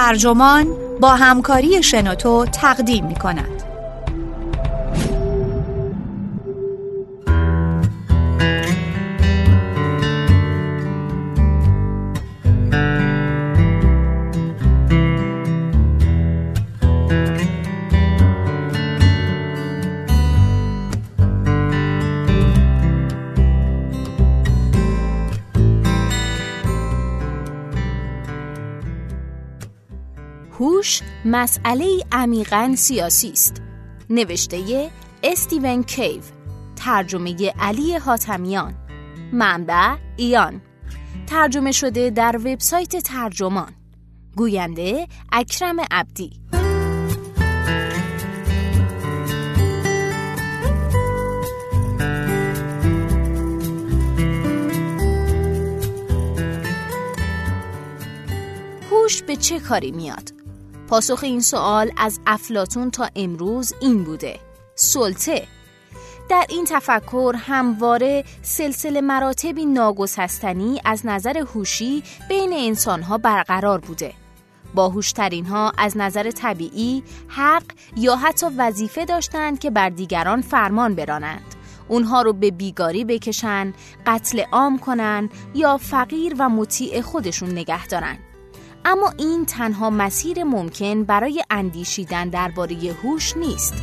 ترجمان با همکاری شنوتو تقدیم می کند. مسئله عمیقا سیاسی است. نوشته استیون کیو. ترجمه علی حاتمیان. منبع ایان. ترجمه شده در وبسایت ترجمان. گوینده اکرم عبدی. هوش به چه کاری میاد؟ پاسخ این سوال از افلاتون تا امروز این بوده. سلطه. در این تفکر همواره سلسله مراتبی ناگسستنی از نظر هوشی بین انسانها برقرار بوده. باهوشترین ها از نظر طبیعی حق یا حتی وظیفه داشتند که بر دیگران فرمان برانند. اونها رو به بیگاری بکشن، قتل عام کنن یا فقیر و مطیع خودشون نگه دارن. اما این تنها مسیر ممکن برای اندیشیدن درباره هوش نیست.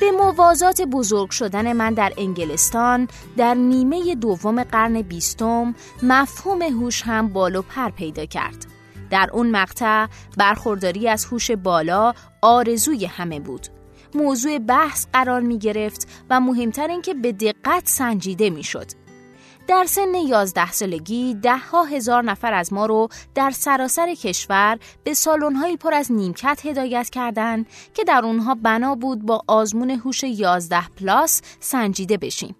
به موازات بزرگ شدن من در انگلستان در نیمه دوم قرن بیستم مفهوم هوش هم بالو پر پیدا کرد. در اون مقطع برخورداری از هوش بالا آرزوی همه بود. موضوع بحث قرار می گرفت و مهمتر اینکه به دقت سنجیده می شد. در سن 11 سالگی ده ها هزار نفر از ما رو در سراسر کشور به سالن‌هایی پر از نیمکت هدایت کردند که در اونها بنا بود با آزمون هوش 11 پلاس سنجیده بشیم.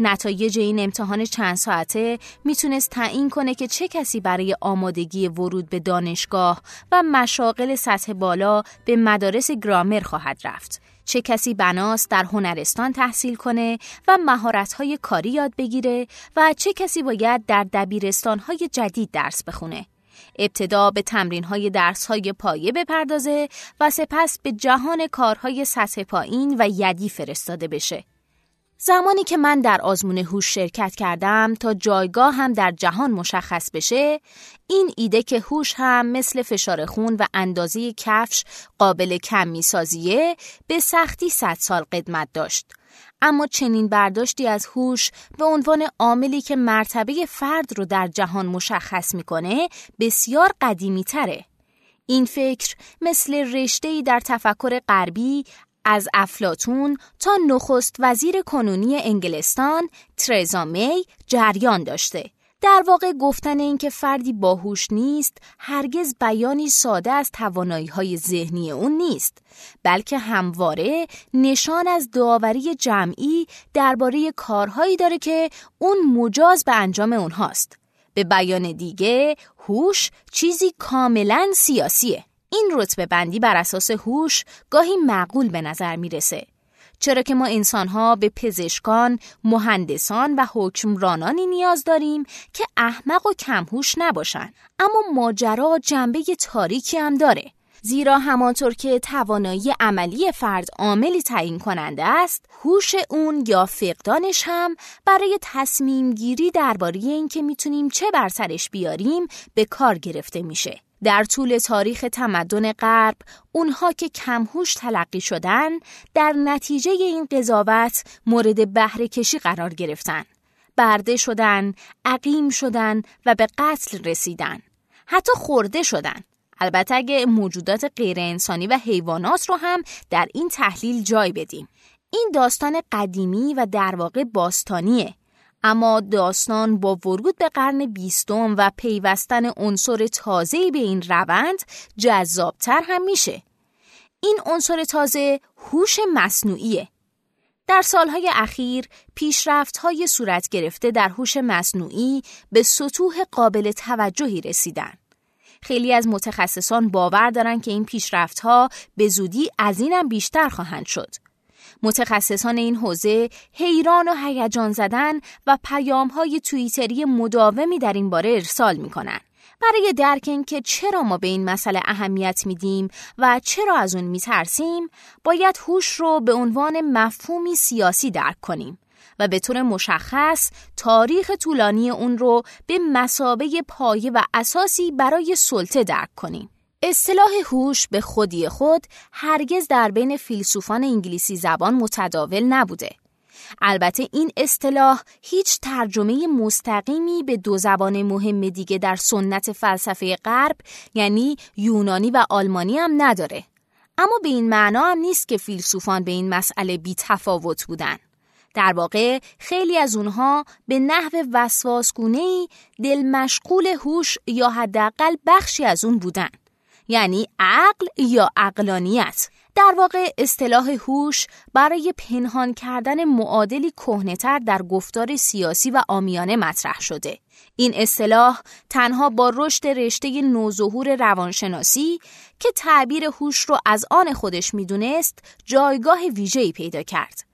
نتایج این امتحان چند ساعته می‌تونست تعیین کنه که چه کسی برای آمادگی ورود به دانشگاه و مشاغل سطح بالا به مدارس گرامر خواهد رفت. چه کسی بناست در هنرستان تحصیل کنه و مهارت‌های کاری یاد بگیره و چه کسی باید در دبیرستان‌های جدید درس بخونه. ابتدا به تمرین های درس های پایه بپردازه و سپس به جهان کارهای سطح پایین و یدی فرستاده بشه. زمانی که من در آزمون هوش شرکت کردم تا جایگاه هم در جهان مشخص بشه این ایده که هوش هم مثل فشار خون و اندازه کفش قابل کمی سازیه به سختی صد سال قدمت داشت اما چنین برداشتی از هوش به عنوان عاملی که مرتبه فرد رو در جهان مشخص می‌کنه بسیار قدیمی تره. این فکر مثل رشته‌ای در تفکر غربی از افلاتون تا نخست وزیر کنونی انگلستان ترزا می جریان داشته. در واقع گفتن اینکه فردی باهوش نیست هرگز بیانی ساده از توانایی های ذهنی اون نیست بلکه همواره نشان از داوری جمعی درباره کارهایی داره که اون مجاز به انجام اونهاست به بیان دیگه هوش چیزی کاملا سیاسیه این رتبه بندی بر اساس هوش گاهی معقول به نظر می‌رسه. چرا که ما انسانها به پزشکان، مهندسان و حکمرانانی نیاز داریم که احمق و کمهوش نباشن. اما ماجرا جنبه تاریکی هم داره. زیرا همانطور که توانایی عملی فرد عاملی تعیین کننده است، هوش اون یا فقدانش هم برای تصمیم گیری درباره اینکه می‌تونیم چه بر سرش بیاریم به کار گرفته میشه. در طول تاریخ تمدن غرب اونها که کمهوش تلقی شدن در نتیجه این قضاوت مورد بهره کشی قرار گرفتن. برده شدن، عقیم شدن و به قتل رسیدن. حتی خورده شدن. البته اگه موجودات غیر انسانی و حیوانات رو هم در این تحلیل جای بدیم. این داستان قدیمی و در واقع باستانیه. اما داستان با ورود به قرن بیستم و پیوستن عنصر تازه‌ای به این روند جذابتر هم میشه. این عنصر تازه هوش مصنوعیه. در سالهای اخیر پیشرفت‌های صورت گرفته در هوش مصنوعی به سطوح قابل توجهی رسیدن. خیلی از متخصصان باور دارند که این پیشرفت‌ها به زودی از اینم بیشتر خواهند شد. متخصصان این حوزه حیران و هیجان زدن و پیام های توییتری مداومی در این باره ارسال می کنن. برای درک اینکه چرا ما به این مسئله اهمیت میدیم و چرا از اون میترسیم باید هوش رو به عنوان مفهومی سیاسی درک کنیم و به طور مشخص تاریخ طولانی اون رو به مسابه پایه و اساسی برای سلطه درک کنیم. اصطلاح هوش به خودی خود هرگز در بین فیلسوفان انگلیسی زبان متداول نبوده. البته این اصطلاح هیچ ترجمه مستقیمی به دو زبان مهم دیگه در سنت فلسفه غرب یعنی یونانی و آلمانی هم نداره. اما به این معنا هم نیست که فیلسوفان به این مسئله بی تفاوت بودن. در واقع خیلی از اونها به نحو وسواسگونه دل مشغول هوش یا حداقل بخشی از اون بودن. یعنی عقل یا عقلانیت در واقع اصطلاح هوش برای پنهان کردن معادلی کهنهتر در گفتار سیاسی و آمیانه مطرح شده. این اصطلاح تنها با رشد رشته نوظهور روانشناسی که تعبیر هوش رو از آن خودش می‌دونست جایگاه ویژه‌ای پیدا کرد.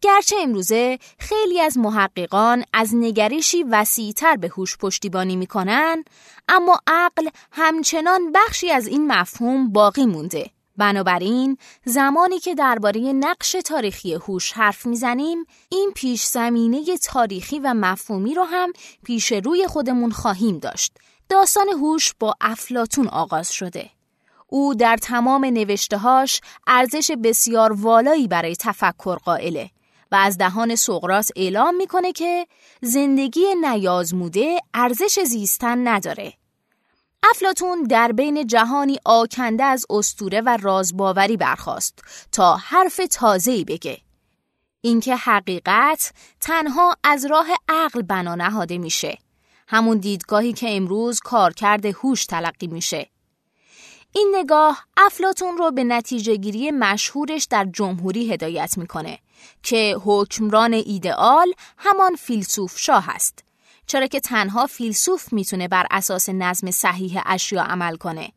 گرچه امروزه خیلی از محققان از نگرشی وسیعتر به هوش پشتیبانی می‌کنن اما عقل همچنان بخشی از این مفهوم باقی مونده. بنابراین زمانی که درباره نقش تاریخی هوش حرف می‌زنیم این پیش زمینه تاریخی و مفهومی رو هم پیش روی خودمون خواهیم داشت. داستان هوش با افلاتون آغاز شده. او در تمام نوشتههاش ارزش بسیار والایی برای تفکر قائله. و از دهان سقراط اعلام می‌کنه که زندگی نیازموده ارزش زیستن نداره. افلاتون در بین جهانی آکنده از استوره و رازباوری برخواست تا حرف تازه‌ای بگه. اینکه حقیقت تنها از راه عقل بنا نهاده میشه. همون دیدگاهی که امروز کارکرد هوش تلقی میشه. این نگاه افلاتون رو به نتیجه گیری مشهورش در جمهوری هدایت می‌کنه که حکمران ایدئال همان فیلسوف شاه است. چرا که تنها فیلسوف می‌تونه بر اساس نظم صحیح اشیا عمل کنه.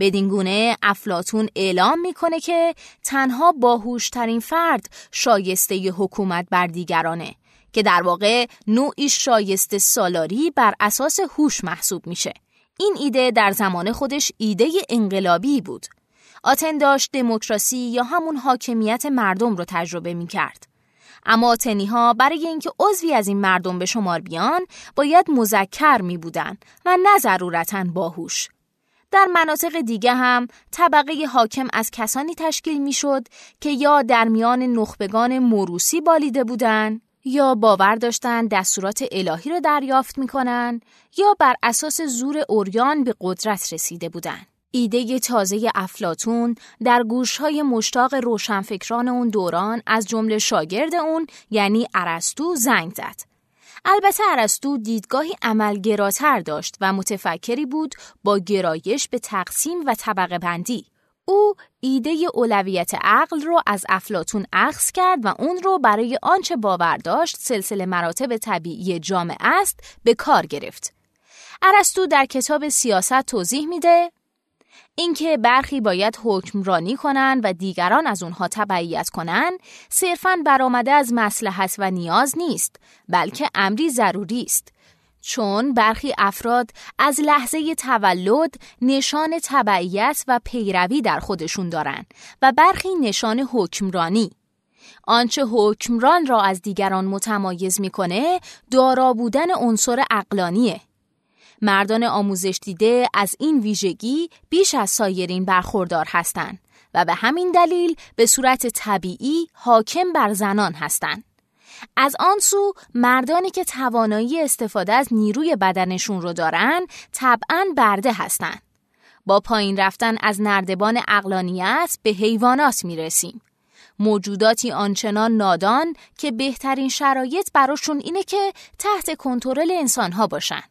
بدین گونه افلاتون اعلام می‌کنه که تنها باهوشترین فرد شایسته حکومت بر دیگرانه که در واقع نوعی شایسته سالاری بر اساس هوش محسوب میشه. این ایده در زمان خودش ایده انقلابی بود. آتن داشت دموکراسی یا همون حاکمیت مردم رو تجربه می کرد. اما آتنی ها برای اینکه عضوی از این مردم به شمار بیان باید مذکر می بودن و نه ضرورتا باهوش. در مناطق دیگه هم طبقه حاکم از کسانی تشکیل می شد که یا در میان نخبگان موروسی بالیده بودند یا باور داشتن دستورات الهی رو دریافت می‌کنن یا بر اساس زور اوریان به قدرت رسیده بودن. ایده تازه افلاتون در گوشهای مشتاق روشنفکران اون دوران از جمله شاگرد اون یعنی ارسطو زنگ زد. البته ارسطو دیدگاهی عملگراتر داشت و متفکری بود با گرایش به تقسیم و طبقه بندی. او ایده اولویت عقل رو از افلاتون اخذ کرد و اون رو برای آنچه باور داشت سلسله مراتب طبیعی جامعه است به کار گرفت. ارسطو در کتاب سیاست توضیح میده اینکه برخی باید حکمرانی کنند و دیگران از اونها تبعیت کنند صرفاً برآمده از مسلحت و نیاز نیست بلکه امری ضروری است چون برخی افراد از لحظه تولد نشان تبعیت و پیروی در خودشون دارند و برخی نشان حکمرانی. آنچه حکمران را از دیگران متمایز می‌کنه دارا بودن عنصر اقلانیه مردان آموزش دیده از این ویژگی بیش از سایرین برخوردار هستند و به همین دلیل به صورت طبیعی حاکم بر زنان هستند. از آن سو مردانی که توانایی استفاده از نیروی بدنشون رو دارن طبعا برده هستند. با پایین رفتن از نردبان اقلانیت به حیوانات می‌رسیم. موجوداتی آنچنان نادان که بهترین شرایط براشون اینه که تحت کنترل انسانها باشن.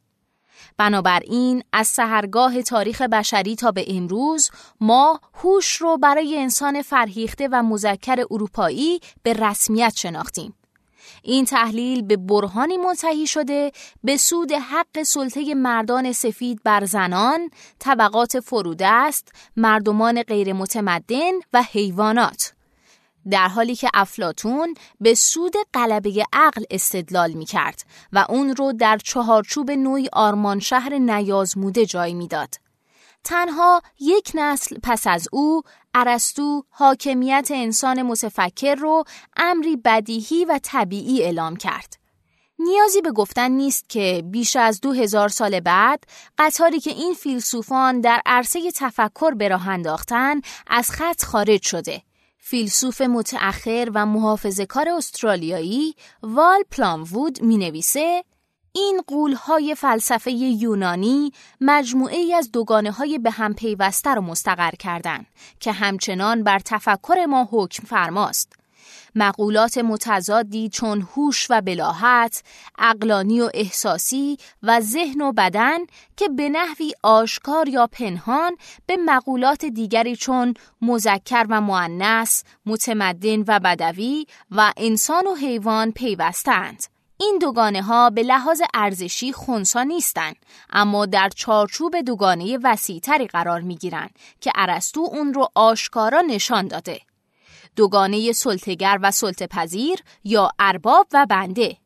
بنابراین از سهرگاه تاریخ بشری تا به امروز ما هوش رو برای انسان فرهیخته و مذکر اروپایی به رسمیت شناختیم. این تحلیل به برهانی منتهی شده به سود حق سلطه مردان سفید بر زنان، طبقات فرودست، مردمان غیر متمدن و حیوانات. در حالی که افلاتون به سود قلبه عقل استدلال می کرد و اون رو در چهارچوب نوعی آرمان شهر نیازموده جای می‌داد. تنها یک نسل پس از او ارسطو حاکمیت انسان متفکر رو امری بدیهی و طبیعی اعلام کرد. نیازی به گفتن نیست که بیش از دو هزار سال بعد قطاری که این فیلسوفان در عرصه تفکر به راه انداختن از خط خارج شده. فیلسوف متأخر و محافظه کار استرالیایی وال پلاموود می نویسه این قولهای فلسفه یونانی مجموعه ای از دوگانه های به هم پیوسته را مستقر کردند که همچنان بر تفکر ما حکم فرماست. مقولات متضادی چون هوش و بلاحت، اقلانی و احساسی و ذهن و بدن که به نحوی آشکار یا پنهان به مقولات دیگری چون مذکر و معنس، متمدن و بدوی و انسان و حیوان پیوستند. این دوگانه ها به لحاظ ارزشی خونسا نیستند اما در چارچوب دوگانه وسیعتری قرار می گیرن که ارسطو اون رو آشکارا نشان داده دوگانه سلطگر و سلطپذیر یا ارباب و بنده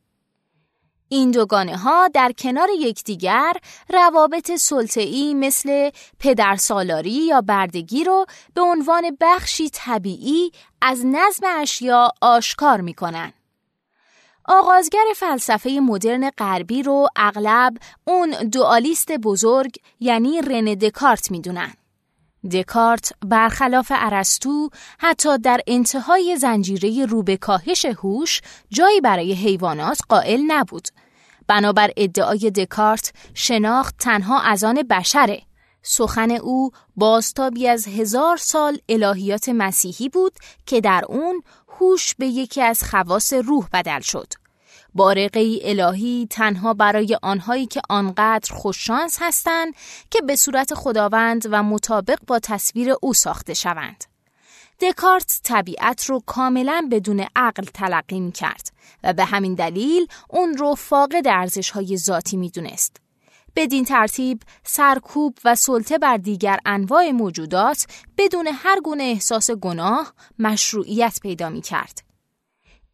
این دوگانه ها در کنار یکدیگر روابط سلطه‌ای مثل پدرسالاری یا بردگی رو به عنوان بخشی طبیعی از نظم اشیا آشکار می کنن. آغازگر فلسفه مدرن غربی رو اغلب اون دوالیست بزرگ یعنی رن دکارت می‌دونن. دکارت برخلاف ارسطو حتی در انتهای زنجیره رو به کاهش هوش جایی برای حیوانات قائل نبود. بنابر ادعای دکارت شناخت تنها از آن بشره. سخن او بازتابی از هزار سال الهیات مسیحی بود که در اون هوش به یکی از خواص روح بدل شد. بارقه الهی تنها برای آنهایی که آنقدر خوششانس هستند که به صورت خداوند و مطابق با تصویر او ساخته شوند. دکارت طبیعت رو کاملا بدون عقل تلقی می کرد و به همین دلیل اون رو فاقد ارزش های ذاتی می دونست. بدین ترتیب سرکوب و سلطه بر دیگر انواع موجودات بدون هر گونه احساس گناه مشروعیت پیدا می کرد.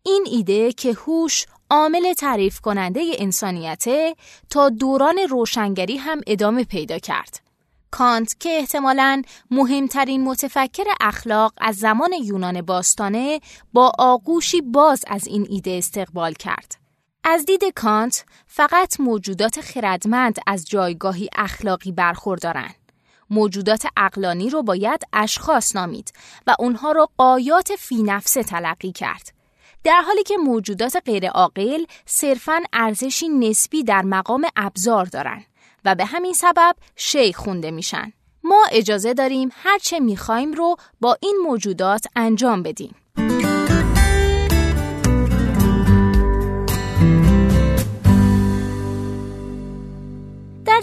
این ایده که هوش عامل تعریف کننده انسانیته تا دوران روشنگری هم ادامه پیدا کرد. کانت که احتمالاً مهمترین متفکر اخلاق از زمان یونان باستانه با آغوشی باز از این ایده استقبال کرد. از دید کانت فقط موجودات خردمند از جایگاهی اخلاقی برخوردارند. موجودات اقلانی رو باید اشخاص نامید و اونها رو قایات فی نفسه تلقی کرد. در حالی که موجودات غیرعاقل صرفاً ارزشی نسبی در مقام ابزار دارند و به همین سبب شی خونده میشن. ما اجازه داریم هرچه می‌خوایم رو با این موجودات انجام بدیم.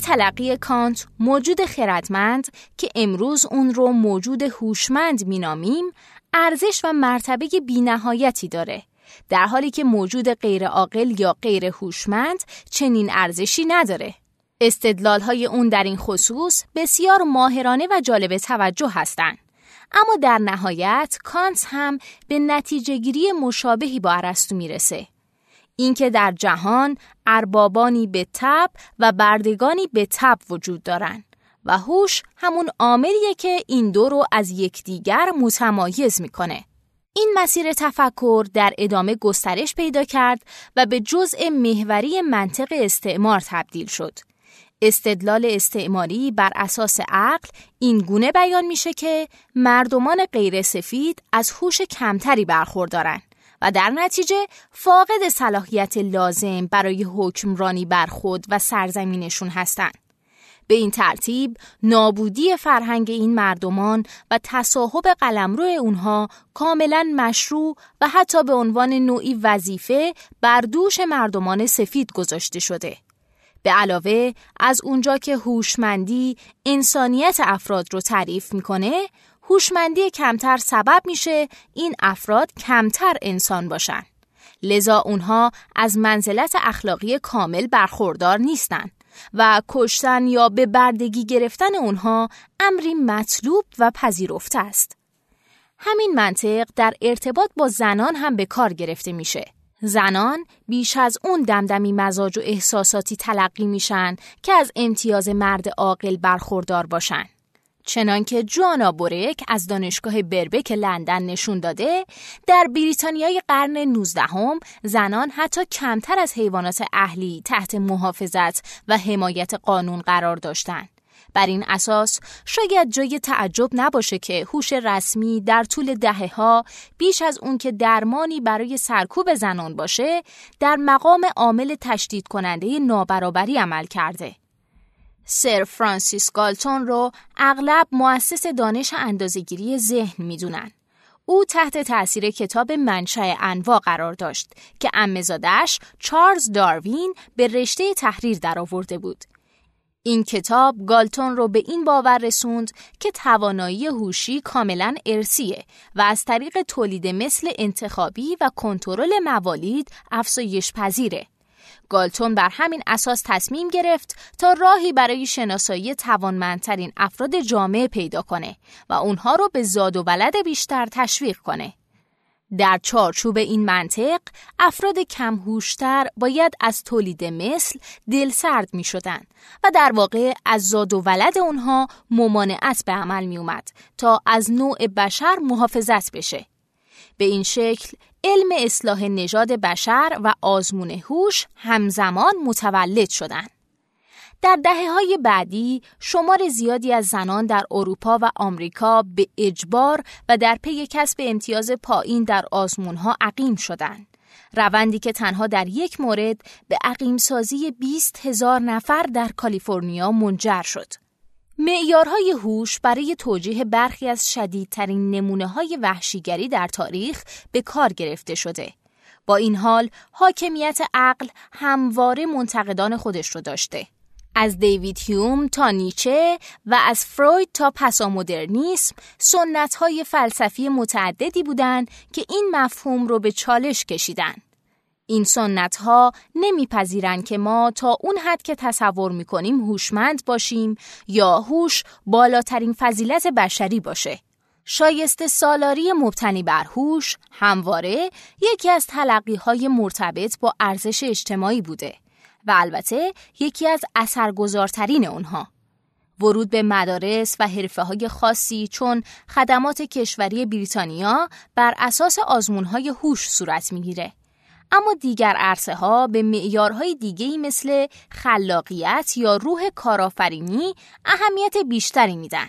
تلقی کانت موجود خردمند که امروز اون رو موجود هوشمند مینامیم ارزش و مرتبه بینهایتی داره در حالی که موجود غیر عاقل یا غیر هوشمند چنین ارزشی نداره. استدلال های اون در این خصوص بسیار ماهرانه و جالب توجه هستند. اما در نهایت کانت هم به نتیجه گیری مشابهی با ارسطو می‌رسه. اینکه در جهان اربابانی به تب و بردگانی به تب وجود دارند و هوش همون عاملیه که این دو رو از یکدیگر متمایز می‌کنه. این مسیر تفکر در ادامه گسترش پیدا کرد و به جزء محوری منطق استعمار تبدیل شد. استدلال استعماری بر اساس عقل این گونه بیان میشه که مردمان غیر سفید از هوش کمتری برخوردارند و در نتیجه فاقد صلاحیت لازم برای حکمرانی بر خود و سرزمینشون هستند. به این ترتیب نابودی فرهنگ این مردمان و تصاحب قلمرو اونها کاملا مشروع و حتی به عنوان نوعی وظیفه بر دوش مردمان سفید گذاشته شده. به علاوه از اونجا که هوشمندی انسانیت افراد رو تعریف می‌کنه، هوشمندی کمتر سبب میشه این افراد کمتر انسان باشن. لذا اونها از منزلت اخلاقی کامل برخوردار نیستند و کشتن یا به بردگی گرفتن اونها امری مطلوب و پذیرفته است. همین منطق در ارتباط با زنان هم به کار گرفته میشه. زنان بیش از اون دمدمی مزاج و احساساتی تلقی میشن که از امتیاز مرد عاقل برخوردار باشن. چنانکه جوانا بورک از دانشگاه بربک لندن نشون داده در بریتانیای قرن 19 هم زنان حتی کمتر از حیوانات اهلی تحت محافظت و حمایت قانون قرار داشتند. بر این اساس شاید جای تعجب نباشه که هوش رسمی در طول دهه ها بیش از اون که درمانی برای سرکوب زنان باشه در مقام عامل تشدید کننده نابرابری عمل کرده. سر فرانسیس گالتون رو اغلب مؤسس دانش اندازهگیری ذهن می‌دونن. او تحت تأثیر کتاب منشأ انواع قرار داشت که امزادش چارلز داروین به رشته تحریر درآورده بود. این کتاب گالتون رو به این باور رسوند که توانایی هوشی کاملا ارسیه و از طریق تولید مثل انتخابی و کنترل موالید افزایش پذیره. گالتون بر همین اساس تصمیم گرفت تا راهی برای شناسایی توانمندترین افراد جامعه پیدا کنه و اونها رو به زاد و ولد بیشتر تشویق کنه. در چارچوب این منطق افراد کمهوشتر باید از تولید مثل دلسرد می شدن و در واقع از زاد و ولد اونها ممانعت به عمل می اومد تا از نوع بشر محافظت بشه. به این شکل علم اصلاح نژاد بشر و آزمون هوش همزمان متولد شدند. در دهه های بعدی شمار زیادی از زنان در اروپا و آمریکا به اجبار و در پی کسب امتیاز پایین در آزمون ها عقیم شدند. روندی که تنها در یک مورد به عقیم سازی 20 هزار نفر در کالیفرنیا منجر شد. معیارهای هوش برای توجیه برخی از شدیدترین نمونه های وحشیگری در تاریخ به کار گرفته شده. با این حال حاکمیت عقل همواره منتقدان خودش رو داشته. از دیوید هیوم تا نیچه و از فروید تا پسامدرنیسم سنت های فلسفی متعددی بودند که این مفهوم رو به چالش کشیدن. این سنت ها نمیپذیرند که ما تا اون حد که تصور می‌کنیم هوشمند باشیم یا هوش بالاترین فضیلت بشری باشه. شایسته سالاری مبتنی بر هوش همواره یکی از تلقی های مرتبط با ارزش اجتماعی بوده. و البته یکی از اثرگذارترین اونها. ورود به مدارس و حرفه های خاصی چون خدمات کشوری بریتانیا بر اساس آزمون های هوش صورت می‌گیره. اما دیگر عرصه ها به معیارهای دیگهی مثل خلاقیت یا روح کارآفرینی اهمیت بیشتری میدن.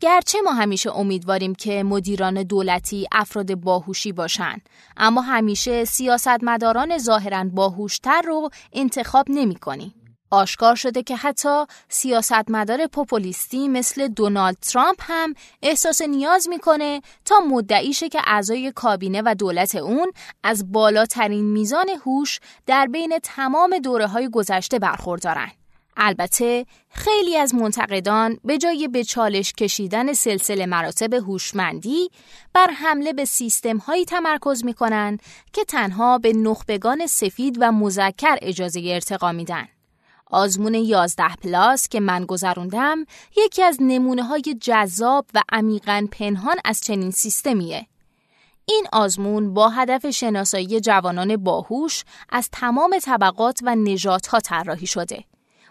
گرچه ما همیشه امیدواریم که مدیران دولتی افراد باهوشی باشند اما همیشه سیاستمداران ظاهرا باهوشتر رو انتخاب نمی کنیم. آشکار شده که حتی سیاستمدار پوپولیستی مثل دونالد ترامپ هم احساس نیاز می‌کنه تا مدعیشه که اعضای کابینه و دولت اون از بالاترین میزان هوش در بین تمام دوره های گذشته برخوردارن. البته خیلی از منتقدان به جای به چالش کشیدن سلسله مراتب هوشمندی بر حمله به سیستم هایی تمرکز می کنند که تنها به نخبگان سفید و مذکر اجازه ارتقا میدن. آزمون 11 پلاس که من گذروندم یکی از نمونه های جذاب و عمیقا پنهان از چنین سیستمیه. این آزمون با هدف شناسایی جوانان باهوش از تمام طبقات و نژادها ها طراحی شده.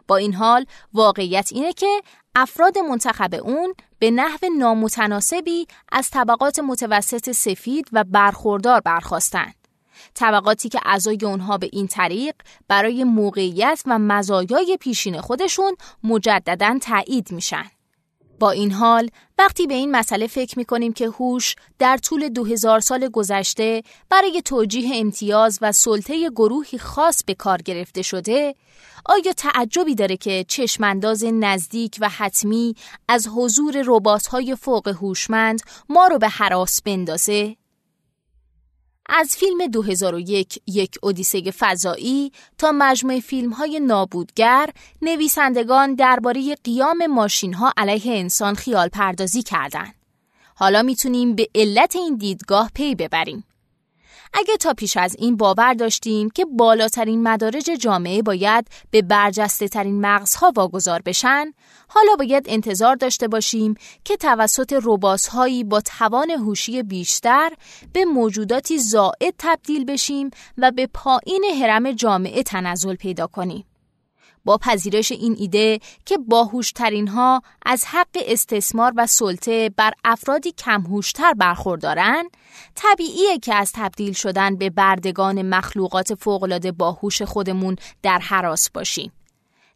با این حال واقعیت اینه که افراد منتخب اون به نحو نامتناسبی از طبقات متوسط سفید و برخوردار برخواستند. طبقاتی که اعضای اونها به این طریق برای موقعیت و مزایای پیشین خودشون مجددا تایید میشن. با این حال وقتی به این مسئله فکر می کنیم که هوش در طول دو هزار سال گذشته برای توجیه امتیاز و سلطه گروهی خاص به کار گرفته شده آیا تعجبی داره که چشمانداز نزدیک و حتمی از حضور ربات‌های فوق هوشمند ما رو به حراس بندازه؟ از فیلم 2001 یک اودیسه فضایی تا مجموعه فیلم های نابودگر نویسندگان درباره قیام ماشین ها علیه انسان خیال پردازی کردند. حالا می‌تونیم به علت این دیدگاه پی ببریم. اگه تا پیش از این باور داشتیم که بالاترین مدارج جامعه باید به برجسته ترین مغزها واگذار بشن، حالا باید انتظار داشته باشیم که توسط روباسهایی با توان هوشی بیشتر به موجوداتی زائد تبدیل بشیم و به پایین حرم جامعه تنزل پیدا کنیم. با پذیرش این ایده که باهوشترین ها از حق استثمار و سلطه بر افرادی کمهوشتر برخوردارن طبیعیه که از تبدیل شدن به بردگان مخلوقات فوقالعاده باهوش خودمون در حراس باشیم.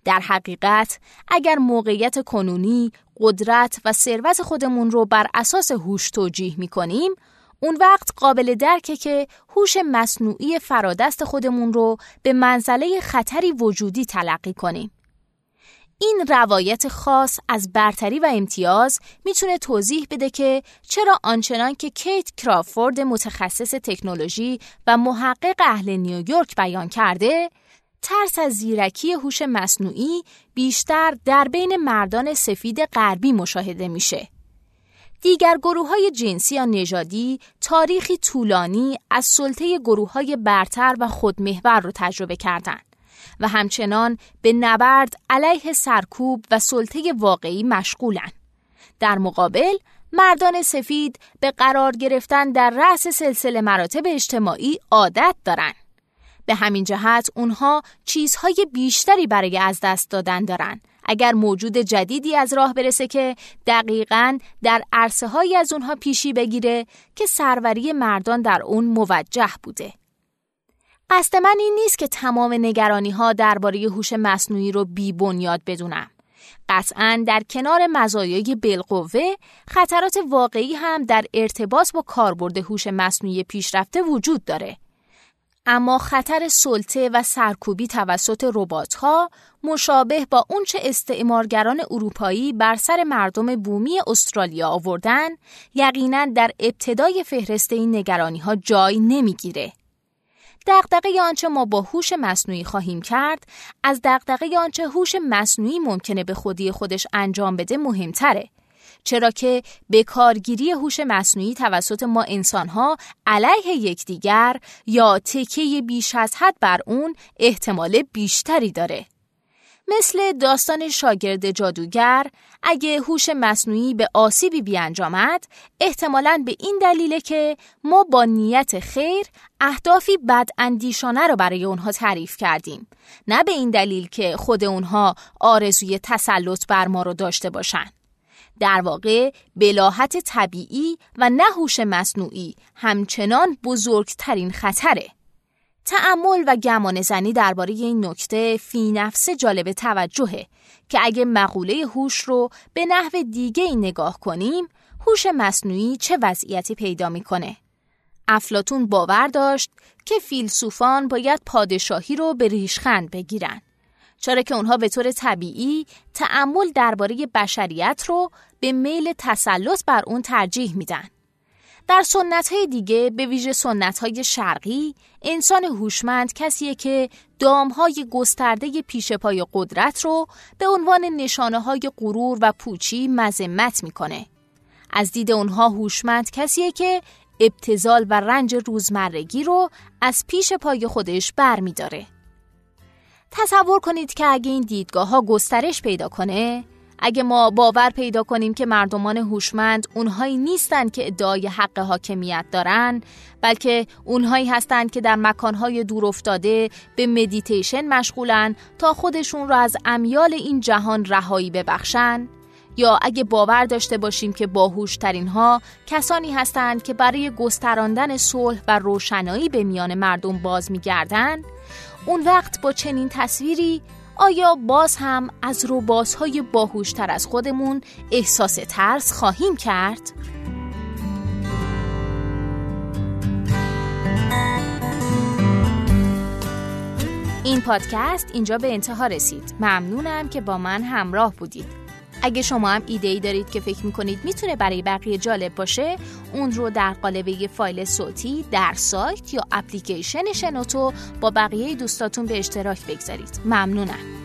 در حقیقت اگر موقعیت کنونی قدرت و ثروت خودمون رو بر اساس هوش توجیه می کنیم اون وقت قابل درکه که هوش مصنوعی فرادست خودمون رو به منزله خطری وجودی تلقی کنیم. این روایت خاص از برتری و امتیاز می‌تونه توضیح بده که چرا آنچنان که کیت کرافورد متخصص تکنولوژی و محقق اهل نیویورک بیان کرده ترس از زیرکی هوش مصنوعی بیشتر در بین مردان سفید غربی مشاهده میشه دیگر گروه های جنسی یا نژادی تاریخی طولانی از سلطه گروه های برتر و خودمحور رو تجربه کردند و همچنان به نبرد علیه سرکوب و سلطه واقعی مشغولن. در مقابل مردان سفید به قرار گرفتن در رأس سلسله مراتب اجتماعی عادت دارند. به همین جهت اونها چیزهای بیشتری برای از دست دادن دارن اگر موجود جدیدی از راه برسه که دقیقا در عرصه های از اونها پیشی بگیره که سروری مردان در اون موجه بوده. قصد من این نیست که تمام نگرانی ها درباره هوش مصنوعی رو بی بنیاد بدونم. قطعا در کنار مزایای بالقوه خطرات واقعی هم در ارتباط با کاربرد هوش مصنوعی پیشرفته وجود داره. اما خطر سلطه و سرکوبی توسط ربات‌ها مشابه با اونچه استعمارگران اروپایی بر سر مردم بومی استرالیا آوردن یقینا در ابتدای فهرست این نگرانی ها جای نمی‌گیره. دغدغه آنچه ما با هوش مصنوعی خواهیم کرد از دغدغه آنچه هوش مصنوعی ممکنه به خودی خودش انجام بده مهمتره چرا که به کارگیری هوش مصنوعی توسط ما انسانها علیه یکدیگر یا تکیه بیش از حد بر اون احتمال بیشتری داره. مثل داستان شاگرد جادوگر اگه هوش مصنوعی به آسیبی بیانجامد احتمالاً به این دلیله که ما با نیت خیر اهدافی بد اندیشانه رو برای اونها تعریف کردیم نه به این دلیل که خود اونها آرزوی تسلط بر ما رو داشته باشن در واقع بلاحت طبیعی و نهوش مصنوعی همچنان بزرگترین خطره. تعمل و گمان زنی درباره این نکته فی نفس جالب توجهه که اگه مقوله هوش رو به نحو دیگه ای نگاه کنیم هوش مصنوعی چه وضعیتی پیدا می‌کنه افلاتون باور داشت که فیلسوفان باید پادشاهی رو به ریشخند بگیرن چرا که اونها به طور طبیعی تعمل درباره بشریت رو به میل تسلط بر اون ترجیح میدن. در سنت های دیگه به ویژه سنت های شرقی انسان هوشمند کسیه که دام های گسترده پیش پای قدرت رو به عنوان نشانه های غرور و پوچی مذمت می‌کنه. از دید اونها هوشمند کسیه که ابتزال و رنج روزمرگی رو از پیش پای خودش بر می داره. تصور کنید که اگه این دیدگاه ها گسترش پیدا کنه اگه ما باور پیدا کنیم که مردمان هوشمند اونهایی نیستند که ادعای حق حاکمیت دارن بلکه اونهایی هستند که در مکانهای دور افتاده به مدیتیشن مشغولن تا خودشون را از امیال این جهان رهایی ببخشن. یا اگه باور داشته باشیم که باهوشترین ها کسانی هستند که برای گستراندن صلح و روشنایی به میان مردم باز میگردند اون وقت با چنین تصویری آیا باز هم از روباسهای باهوشتر از خودمون احساس ترس خواهیم کرد؟ این پادکست اینجا به انتها رسید. ممنونم که با من همراه بودید. اگه شما هم ایده ای دارید که فکر می‌کنید می‌تونه برای بقیه جالب باشه اون رو در قالب فایل صوتی در سایت یا اپلیکیشن شنوتو با بقیه دوستاتون به اشتراک بگذارید. ممنونم.